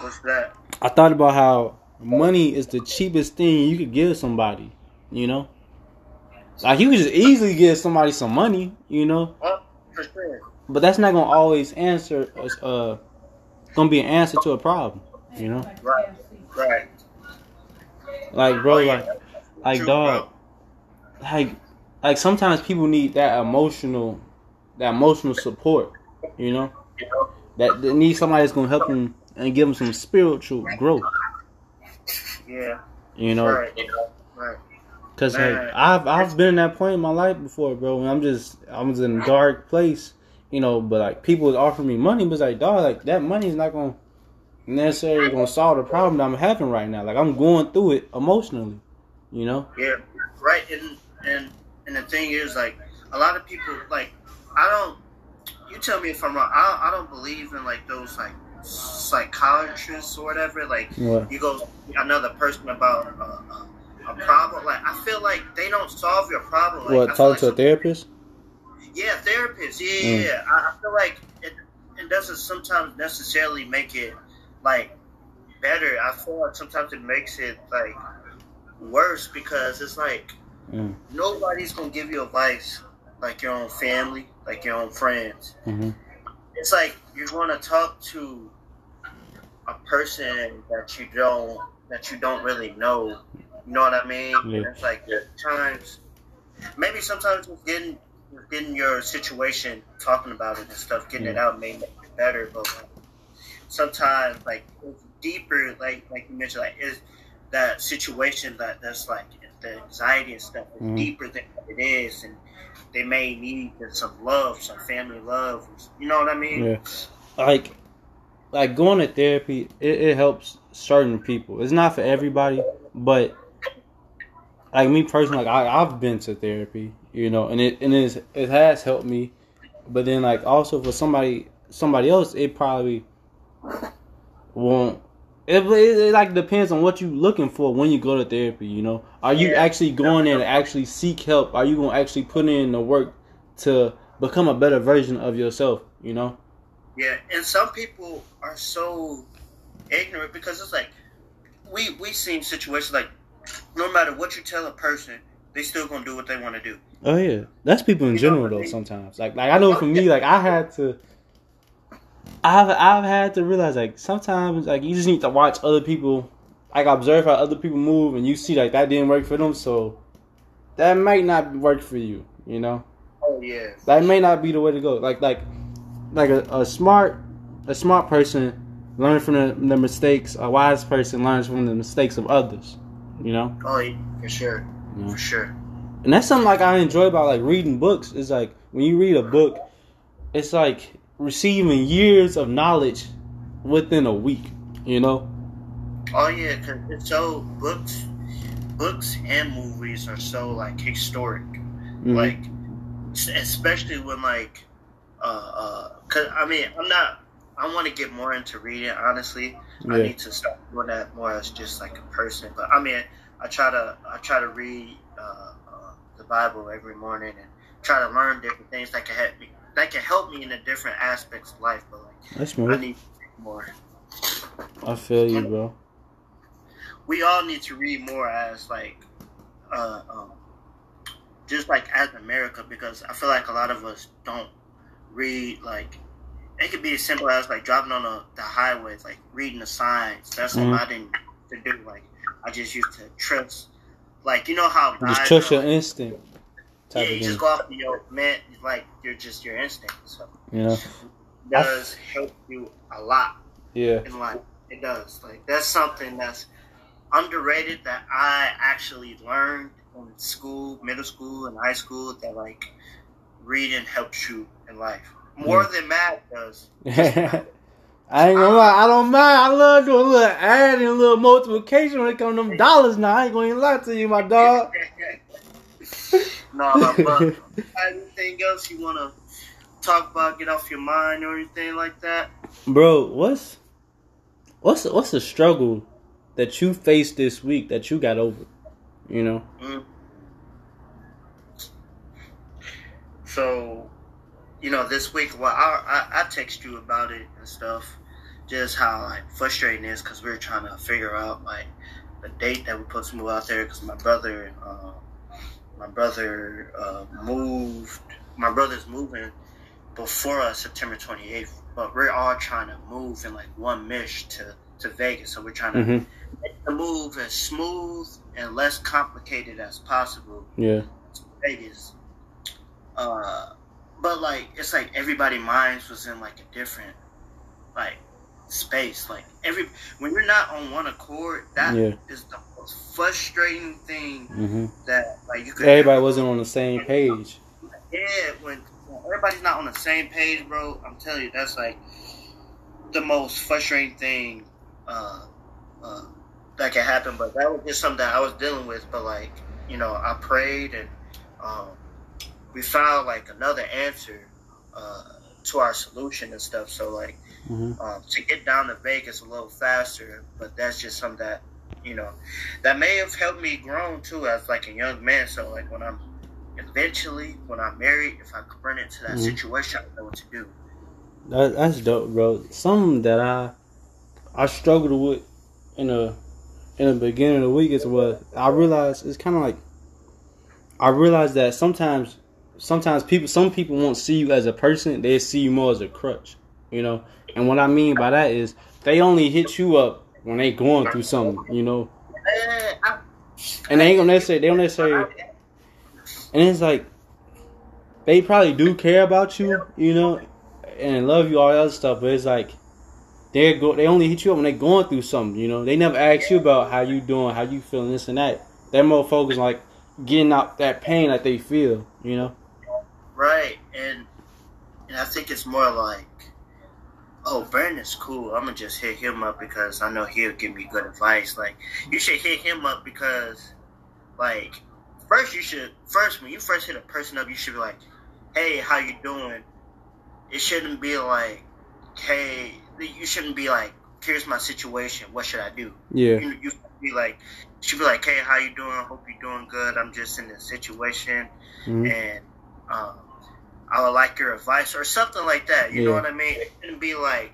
What's that? I thought about how money is the cheapest thing you could give somebody. You know, like you could just easily give somebody some money. You know, for sure. But that's not gonna always answer. Uh, gonna be an answer to a problem. You know. Right. Right. Like, bro, like, like, True, dog, like, like sometimes people need that emotional, that emotional support. You know, that they need somebody that's gonna help them and give them some spiritual growth. Yeah. You know, Right. Right. Cause like I've I've been in that point in my life before, bro. When I'm just I was in a dark place, you know. But like people was offering me money, but it's like dog, like that money is not gonna necessarily gonna solve the problem that I'm having right now. Like I'm going through it emotionally, you know. Yeah. Right. And and and the thing is, like, a lot of people, like, I don't. You tell me if I'm wrong. I I don't believe in like those like psychiatrists or whatever. Like, What? you go another person about a, a, problem. Like, I feel like they don't solve your problem. Like, What? Talk like to a therapist? Yeah, therapists. Yeah, Mm. yeah, yeah. I, I feel like it, it doesn't sometimes necessarily make it like better. I feel like sometimes it makes it like worse because it's like Mm. nobody's gonna give you advice like your own family, like your own friends. hmm It's like you're gonna talk to a person that you don't that you don't really know. You know what I mean? Yeah. It's like times maybe sometimes just getting getting your situation, talking about it and stuff, getting it out may make it better, but like, sometimes like it's deeper like like you mentioned like is that situation that that's like the anxiety and stuff is Mhm. deeper than it is and they may need some love, some family love. You know what I mean? Yeah. Like, like going to therapy, it, it helps certain people. It's not for everybody, but like me personally, like I, I've been to therapy, you know, and it and it's, it has helped me. But then, like also for somebody somebody else, it probably won't. It, it, it like depends on what you're looking for when you go to therapy. You know, are you actually going there to actually seek help? Are you gonna actually put in the work to become a better version of yourself? You know. Yeah, and some people are so ignorant because it's like we we seen situations like no matter what you tell a person, they still gonna do what they want to do. Oh yeah, that's people in You general though. Sometimes, like like I know oh, for me, like I had to, I've I've had to realize like sometimes like you just need to watch other people, like observe how other people move, and you see like that didn't work for them, so that might not work for you. You know, Oh yeah. that may not be the way to go. Like like like a, a smart a smart person learns from the, the mistakes. A wise person learns from the mistakes of others. You know, Oh yeah, for sure. Yeah. For sure. and that's something like I enjoy about like reading books. Is like when you read a book, it's like receiving years of knowledge within a week. You know. Oh yeah, cause it's so books, books and movies are so like historic. Mhm. Like, especially when like, uh, uh, cause I mean, I'm not. I want to get more into reading. Honestly, I need to start doing that more as just like a person. But I mean, I try to I try to read uh, uh, the Bible every morning and try to learn different things that can help me that can help me in the different aspects of life. But like, That's I need more. I feel you, bro. we all need to read more as like uh um just like as America because I feel like a lot of us don't read like it could be as simple as like driving on the, the highways, like reading the signs. That's something Mhm. I didn't to do. Like I just used to trust like you know how Just trust your like, instinct. Yeah, you just go off your man like you're just your instinct. So it does help you a lot Yeah. in life. It does. Like that's something that's underrated that I actually learned in school, middle school, and high school. That like reading helps you in life more than math does. I ain't gonna lie, I don't mind. I love doing a little adding, a little multiplication when it comes to them dollars now. I ain't gonna lie to you, my dog. no, but anything else you want to talk about, get off your mind, or anything like that? Bro, what's what's what's the struggle that you faced this week that you got over? You know? Mm. So, you know, this week, well, I, I I text you about it and stuff, just how like frustrating it is because we are trying to figure out like the date that we're supposed to move out there because my brother, uh, my brother uh, moved, my brother's moving before us September 28th, but we're all trying to move in like one mish to to Vegas, so we're trying to Mm-hmm. make the move as smooth and less complicated as possible Yeah. Vegas. Uh, but like it's like everybody minds was in like a different like space. Like every when you're not on one accord, that is Yeah. the most frustrating thing Mm-hmm. that like you could. Everybody wasn't on the same page. Yeah, when, when everybody's not on the same page, bro, I'm telling you, that's like the most frustrating thing uh, uh, that can happen. But that was just something that I was dealing with. But like, you know, I prayed and um, we found like another answer uh, to our solution and stuff. So like Mm-hmm. um, to get down to Vegas a little faster. But that's just something that you know that may have helped me grow too as like a young man. So like when I'm eventually when I'm married, if I run into that Mhm. situation, I know what to do. That, that's dope, bro. Something that I I struggled with in the in the beginning of the week is what I realized it's kind of like I realized that sometimes sometimes people some people won't see you as a person; they see you more as a crutch, you know. And what I mean by that is they only hit you up when they going through something, you know. And they ain't gonna necessarily they don't necessarily and it's like they probably do care about you, you know, and love you all that other stuff, but it's like they go they only hit you up when they going through something, you know. They never ask you about how you doing, how you feeling, this and that. They're more focused on like getting out that pain that they feel, you know. Right, and and I think it's more like, oh, Brandon's cool. I'm gonna just hit him up because I know he'll give me good advice. Like, you should hit him up because, like, first you should first when you first hit a person up, you should be like, hey, how you doing? It shouldn't be like, hey, you shouldn't be like, here's my situation. What should I do? Yeah. You, you should be like, you should be like, hey, how you doing? Hope you're doing good. I'm just in this situation Mhm. and um, I would like your advice or something like that. You know what I mean? It shouldn't be like,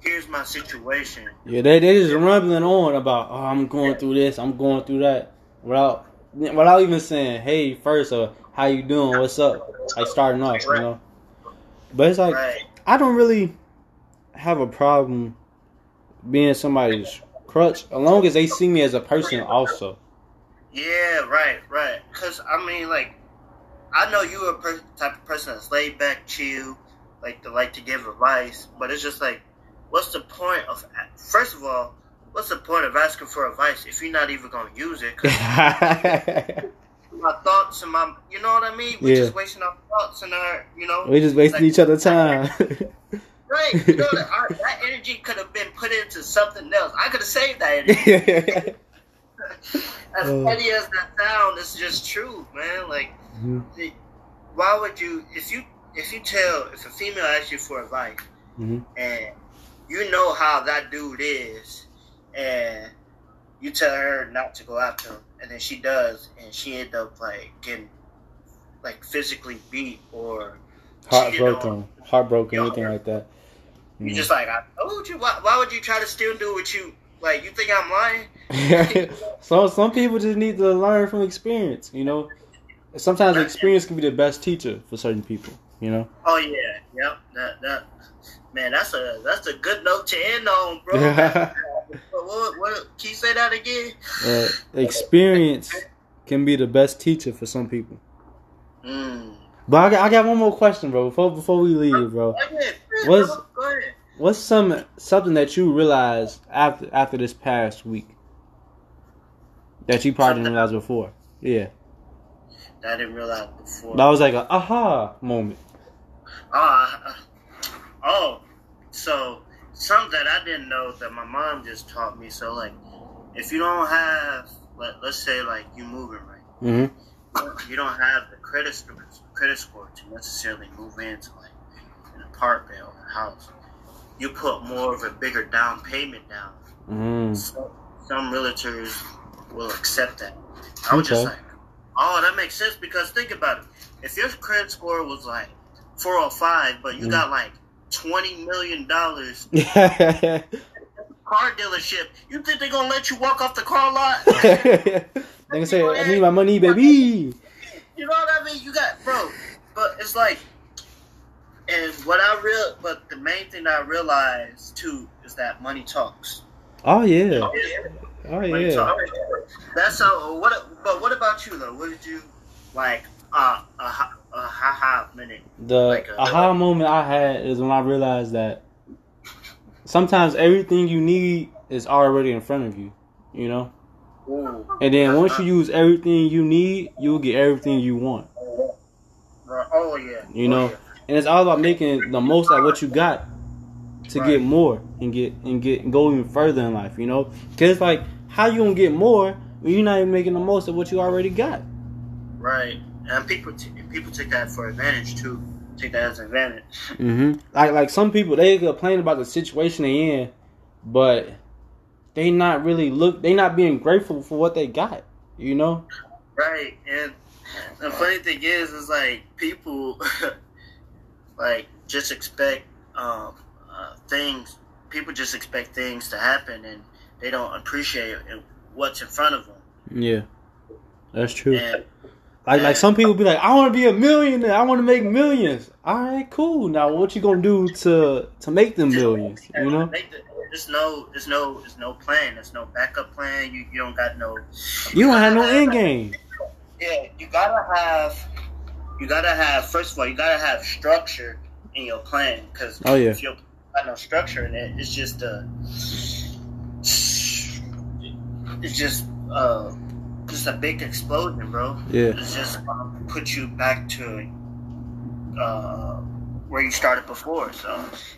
here's my situation. Yeah, they they just rumbling on about oh I'm going through this, I'm going through that without without even saying hey first or how you doing, what's up, like starting off, you know. But it's like right. I don't really have a problem being somebody's crutch as long as they see me as a person also. Yeah, right, right. Because I mean, like, I know you're a per- type of person that's laid back, chill, like to like to give advice. But it's just like, what's the point of? First of all, what's the point of asking for advice if you're not even gonna use it? 'Cause my thoughts and my, you know what I mean? We're Yeah. just wasting our thoughts and our, you know. We're just wasting like- each other's time. Right, you know that, our, that energy could have been put into something else. I could have saved that energy. As Uh. petty as that sound, it's just true, man. Like, Mhm. the- why would you? If you if you tell if a female asks you for advice Mhm. and you know how that dude is, and you tell her not to go after him, and then she does, and she end up like getting like physically beat or. Heartbroken, heartbroken, anything like that. You Mhm. just like I told you. Why, why would you try to still do what you like? You think I'm lying? so some people just need to learn from experience, you know. Sometimes experience can be the best teacher for certain people, you know. Oh yeah, yep. That that man, that's a that's a good note to end on, bro. uh, what, what, what, can you say that again? experience can be the best teacher for some people. Mm. But I got, I got one more question, bro. Before before we leave, bro, Go What's- bro. Go ahead. what's some something that you realized after after this past week that you probably didn't realize before? Yeah, I didn't realize before. that was like a aha moment. Ah, oh, so something that I didn't know that my mom just taught me. So like, if you don't have, let, let's say like you moving right. hmm you don't have the credit score, credit score to necessarily move into like an apartment or a house. You put more of a bigger down payment down. hmm Some, some realtors will accept that. I was just Okay. like, oh, that makes sense because think about it. If your credit score was like 405, but you Mm. got like 20 million dollars car dealership, you think they're gonna let you walk off the car lot? they going to say, "I need my money, baby." You know what I mean? You got, bro. But it's like, and what I real, but the main thing I realized too is that money talks. Oh yeah, oh yeah. talks. That's how. What? But what about you though? What did you like? Uh, a ha a ha ha minute. The Like a- aha moment I had is when I realized that sometimes everything you need is already in front of you, you know. Ooh. And then once you use everything you need, you'll get everything you want. Oh yeah. You Oh, know, yeah. and it's all about making the most out of what you got to Right. get more and get and get and go even further in life. You know, because like how you gonna get more when you're not even making the most of what you already got. Right. And people t- people take that for advantage too. Take that as an advantage. hmm Like like some people they complain about the situation they in, but they not really look. They not being grateful for what they got. You know. Right, and the funny thing is, is like people like just expect um, uh, things. People just expect things to happen, and they don't appreciate what's in front of them. Yeah, that's true. And Like like some people be like, I want to be a millionaire. I want to make millions. All right, cool. Now what you gonna do to to make them millions? You know. There's no, there's no, there's no plan. There's no backup plan. You, you don't got no. You don't have no end game. Yeah, you gotta have, you gotta have. First of all, you gotta have structure in your plan because Oh, yeah. if you got no structure in it, it's just a, it's just uh, just a big explosion, bro. Yeah. It's just um, put you back to uh, where you started before. So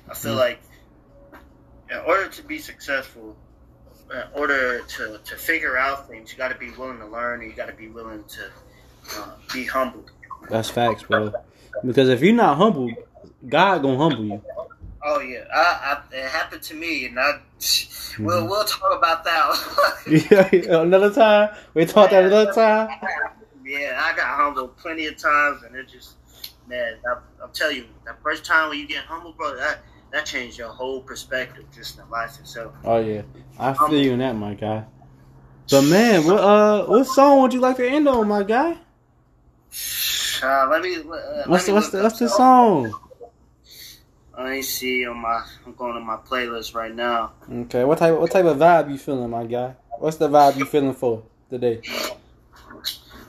I feel Mm. like in order to be successful, in order to, to figure out things, you got to be willing to learn, and you got to be willing to uh, be humble. That's facts, bro. Because if you're not humble, God gonna humble you. Oh yeah, I, I, it happened to me, and I we'll we'll talk about that. Yeah, another time. We talked that another time. yeah, I got humbled plenty of times, and it just man, I, I'll tell you, that first time when you get humbled, bro, that that changed your whole perspective just in life itself. Oh yeah, I feel you in that, my guy. But man, what uh, what song would you like to end on, my guy? Uh, let me. Uh, let What's me the, what's the what's the song? Let me see on my. I'm going to my playlist right now. Okay, what type what type of vibe you feeling, my guy? What's the vibe you feeling for today?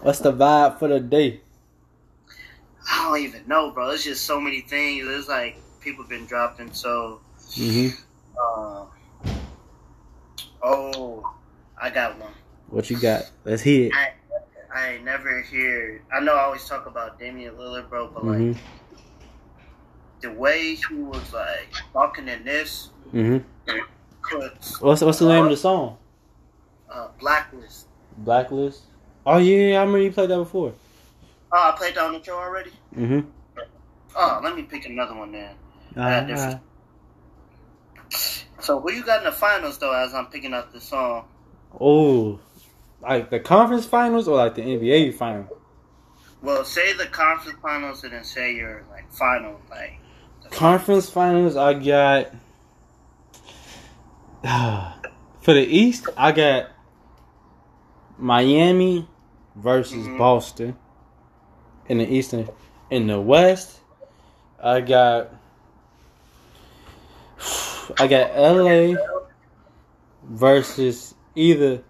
What's the vibe for the day? I don't even know, bro. It's just so many things. It's like people been dropping. So, Mm-hmm. uh, oh, I got one. What you got? Let's hear it. I I never hear. I know I always talk about Damian Lillard, bro, but Mm-hmm. like the way he was like talking in this, Mm-hmm. What's what's the name of the song? uh, Blacklist. Blacklist. Oh yeah, I remember you played that before. Oh, I played that on the show already. Mm-hmm. Oh, let me pick another one then. Different- So, who you got in the finals though? As I'm picking up the song. oh, like the conference finals or like the NBA final? Well, say the conference finals and then say your like final like. Conference finals, I got for the East. I got Miami versus Mhm. Boston in the Eastern. In the West, I got I got LA versus either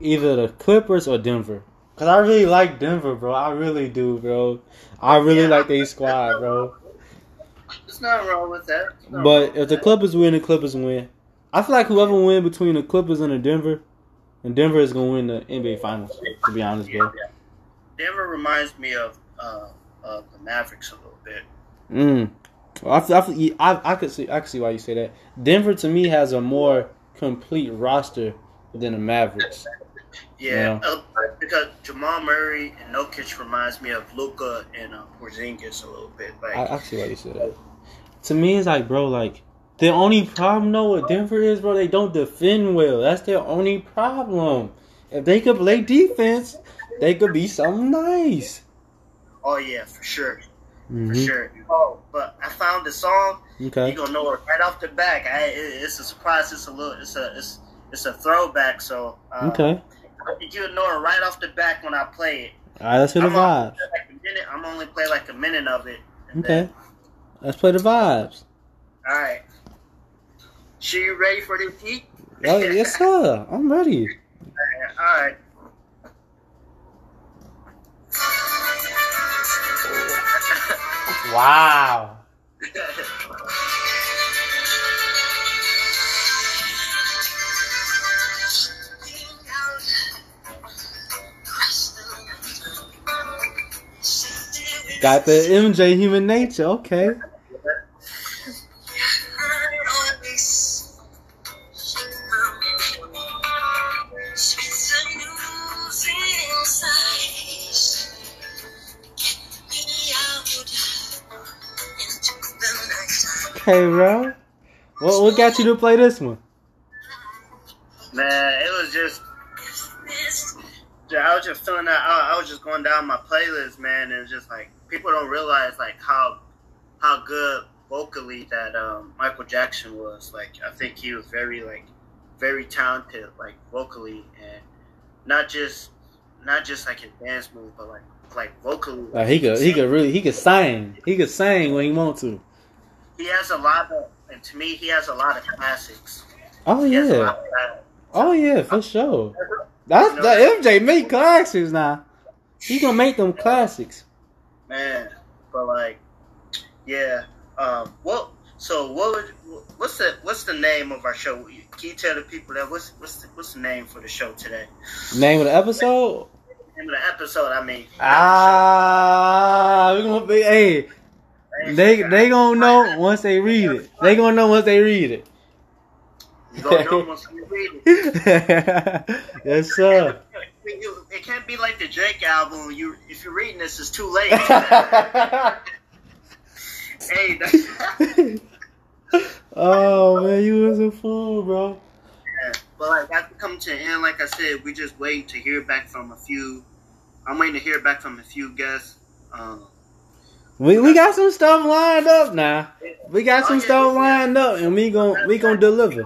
either the Clippers or Denver. Cause I really like Denver, bro. I really do, bro. I really Yeah. like their squad, bro. There's nothing wrong with that. But if the. Clippers win, the Clippers win. I feel like whoever win between the Clippers and the Denver, and Denver is gonna win the NBA Finals. To be honest, bro. Denver reminds me of uh, of the Mavericks a little bit. Mm. I, I, I, I could see I could see why you say that. Denver to me has a more complete roster than the Mavericks. Yeah, Yeah. uh, because Jamal Murray and Jokic reminds me of Luka and uh, Porzingis a little bit. Like, I, I see why you say that. To me, it's like, bro, like the only problem though with Denver is, bro, they don't defend well. That's their only problem. If they could play defense, they could be something nice. oh yeah, for sure, for Mhm. sure. Oh, but I found the song. Okay. You gonna know it right off the back. I, it, it's a surprise. It's a little. It's a. It's it's a throwback. So uh, Okay. I think you'll know it right off the back when I play it. All right, let's hear the I'm vibes. like a minute. I'm only play like a minute of it. Okay. then- Let's play the vibes. all right. She you ready for this heat? Oh, yes, sir. I'm ready. All right. Wow. Got the MJ human nature. Okay. Okay, bro. What what got you to play this one? Man, it was just. I was just feeling that. I, I was just going down my playlist, man, and it's just like people don't realize like how how good vocally that um, Michael Jackson was. Like I think he was very like very talented, like vocally, and not just not just like his dance moves, but like like vocally. Like he could he could really he could sing. He could sing when he want to. He has a lot of, and to me, he has a lot of classics. Oh He yeah. lot of classics. Oh yeah, for sure. That's the MJ make classics now. He gonna make them classics. man. But like, yeah. Um. What? So what would? What's the What's the name of our show? Can you tell the people that? What's What's the, What's the name for the show today? Name of the episode? Name of the episode. I mean. Ah, we gonna be. Hey, they they gonna know once they read it. They gonna know once they read it. You gonna know once you read it. yes, sir. It can't be like the Drake album. You, if you're reading this, it's too late. hey, oh man, you was a fool, bro. Yeah, but like after coming to the end, like I said, we just wait to hear back from a few. I'm waiting to hear back from a few guests. Um, We we got some stuff lined up now. We got some stuff lined up, and we gon' we gonna deliver.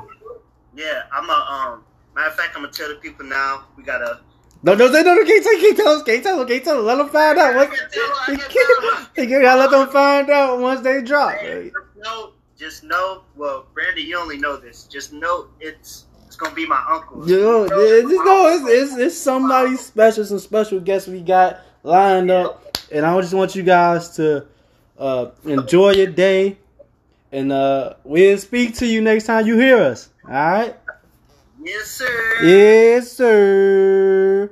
yeah, I'm a um. Matter of fact, I'm gonna tell the people now. We gotta. No, no, no, no, can't tell, can't tell us, can't tell can't tell. Let them find out. What, you gotta let them find out once they drop. Hey, just know, just know. Well, Brandy, you only know this. Just know it's It's gonna be my uncle. You know, it's, no, it's, it's, it's somebody special, some special guests we got lined up. And I just want you guys to uh, enjoy your day. And uh, we'll speak to you next time you hear us. All right? Yes, sir. Yes, sir.